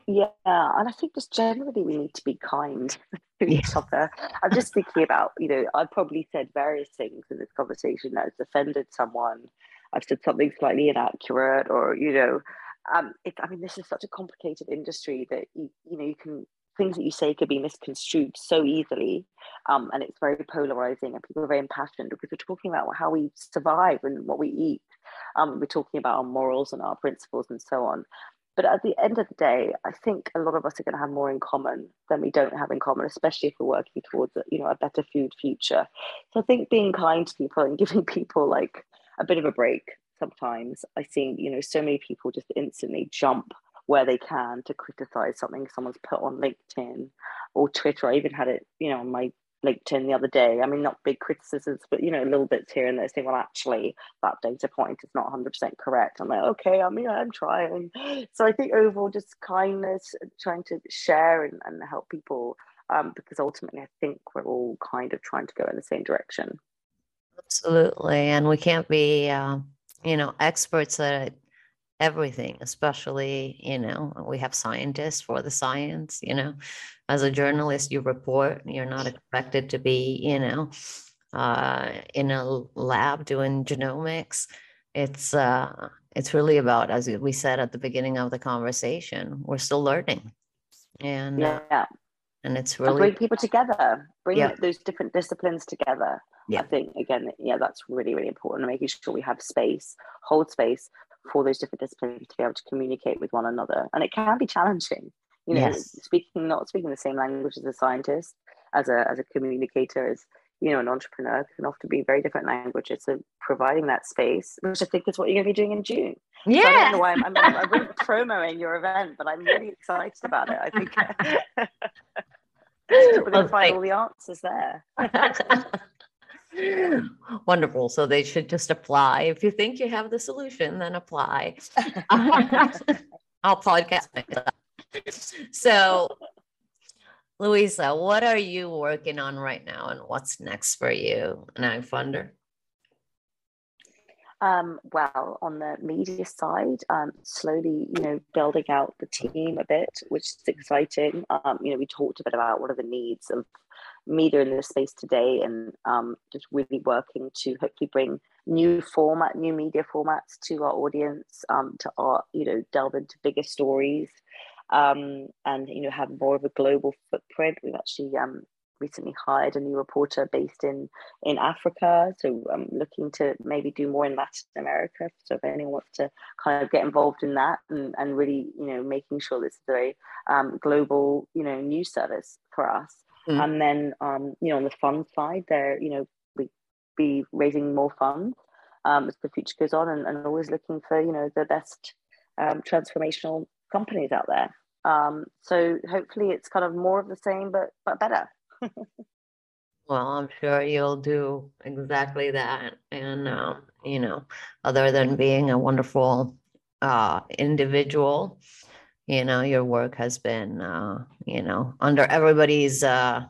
[SPEAKER 2] yeah, and I think just generally we need to be kind to each other. I'm just thinking about, you know, I've probably said various things in this conversation that has offended someone. I've said something slightly inaccurate, or you know, um, it, I mean, this is such a complicated industry that you, you know, you can things that you say could be misconstrued so easily, um, and it's very polarizing, and people are very impassioned because we're talking about how we survive and what we eat. Um, we're talking about our morals and our principles and so on. But at the end of the day, I think a lot of us are going to have more in common than we don't have in common, especially if we're working towards a, you know a better food future. So I think being kind to people and giving people like a bit of a break sometimes. I think you know so many people just instantly jump where they can to criticize something someone's put on LinkedIn or Twitter. I even had it, you know, on my LinkedIn the other day. I mean, not big criticisms, but you know, little bits here and there saying, well, actually, that data point is not 100% correct. I'm like, okay, I mean, I'm trying. So I think overall, just kindness, trying to share and, and help people, um, because ultimately, I think we're all kind of trying to go in the same direction.
[SPEAKER 1] Absolutely. And we can't be, uh, you know, experts at everything, especially, you know, we have scientists for the science, you know, as a journalist, you report, you're not expected to be, you know, uh, in a lab doing genomics. It's, uh, it's really about, as we said at the beginning of the conversation, we're still learning. And, uh, yeah. Uh, and it's really and
[SPEAKER 2] bring people together, bring yeah. those different disciplines together. Yeah. I think again, yeah, that's really, really important. Making sure we have space, hold space for those different disciplines to be able to communicate with one another. And it can be challenging, you know, yes. speaking not speaking the same language as a scientist, as a as a communicator as you know, an entrepreneur can often be very different languages. So providing that space, which I think is what you're going to be doing in June.
[SPEAKER 1] Yeah.
[SPEAKER 2] So I don't know why I'm, I'm, I'm really promoting your event, but I'm really excited about it. I think we're going to find all the answers there.
[SPEAKER 1] Wonderful. So they should just apply. If you think you have the solution, then apply. I'll podcast myself. So, Louisa, what are you working on right now and what's next for you an AgFunder?
[SPEAKER 2] Um, well, on the media side, um, slowly, you know, building out the team a bit, which is exciting. Um, you know, we talked a bit about what are the needs of media in this space today and um, just really working to hopefully bring new format, new media formats to our audience, um, to our, you know, delve into bigger stories um, and, you know, have more of a global footprint. We've actually um, recently hired a new reporter based in, in Africa. So I'm looking to maybe do more in Latin America. So if anyone wants to kind of get involved in that and, and really, you know, making sure this is a very um, global, you know, news service for us. Mm. And then, um, you know, on the fund side, there, you know, we be raising more funds um, as the future goes on, and, and always looking for, you know, the best um, transformational companies out there. Um, so hopefully, it's kind of more of the same, but but better.
[SPEAKER 1] well, I'm sure you'll do exactly that, and um, you know, other than being a wonderful uh, individual you know your work has been uh, you know under everybody's uh,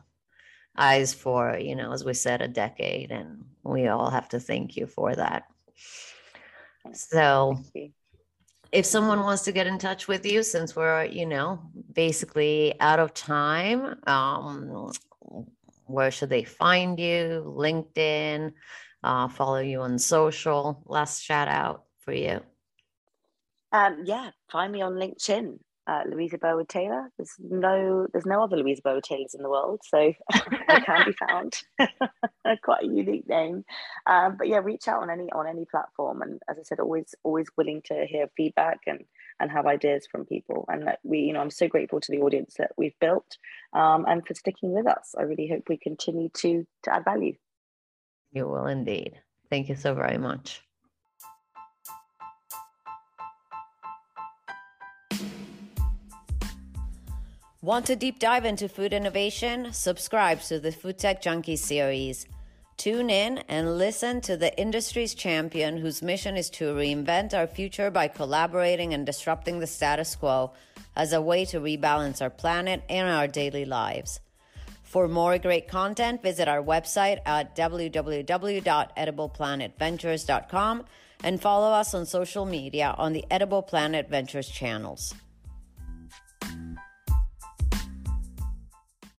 [SPEAKER 1] eyes for you know as we said a decade and we all have to thank you for that. So if someone wants to get in touch with you since we're you know basically out of time um, where should they find you? Linkedin uh, follow you on social. Last shout out for you.
[SPEAKER 2] Um, yeah, find me on LinkedIn uh, Louisa Burwood Taylor. There's no there's no other Louisa Burwood Taylors in the world, so I can be found. Quite a unique name, um, but yeah, reach out on any on any platform. And as I said, always always willing to hear feedback and and have ideas from people. And that we, you know, I'm so grateful to the audience that we've built um, and for sticking with us. I really hope we continue to to add value.
[SPEAKER 1] You will indeed. Thank you so very much. Want to deep dive into food innovation? Subscribe to the Food Tech Junkie series. Tune in and listen to the industry's champion whose mission is to reinvent our future by collaborating and disrupting the status quo as a way to rebalance our planet and our daily lives. For more great content, visit our website at www.edibleplanetventures.com and follow us on social media on the Edible Planet Ventures channels.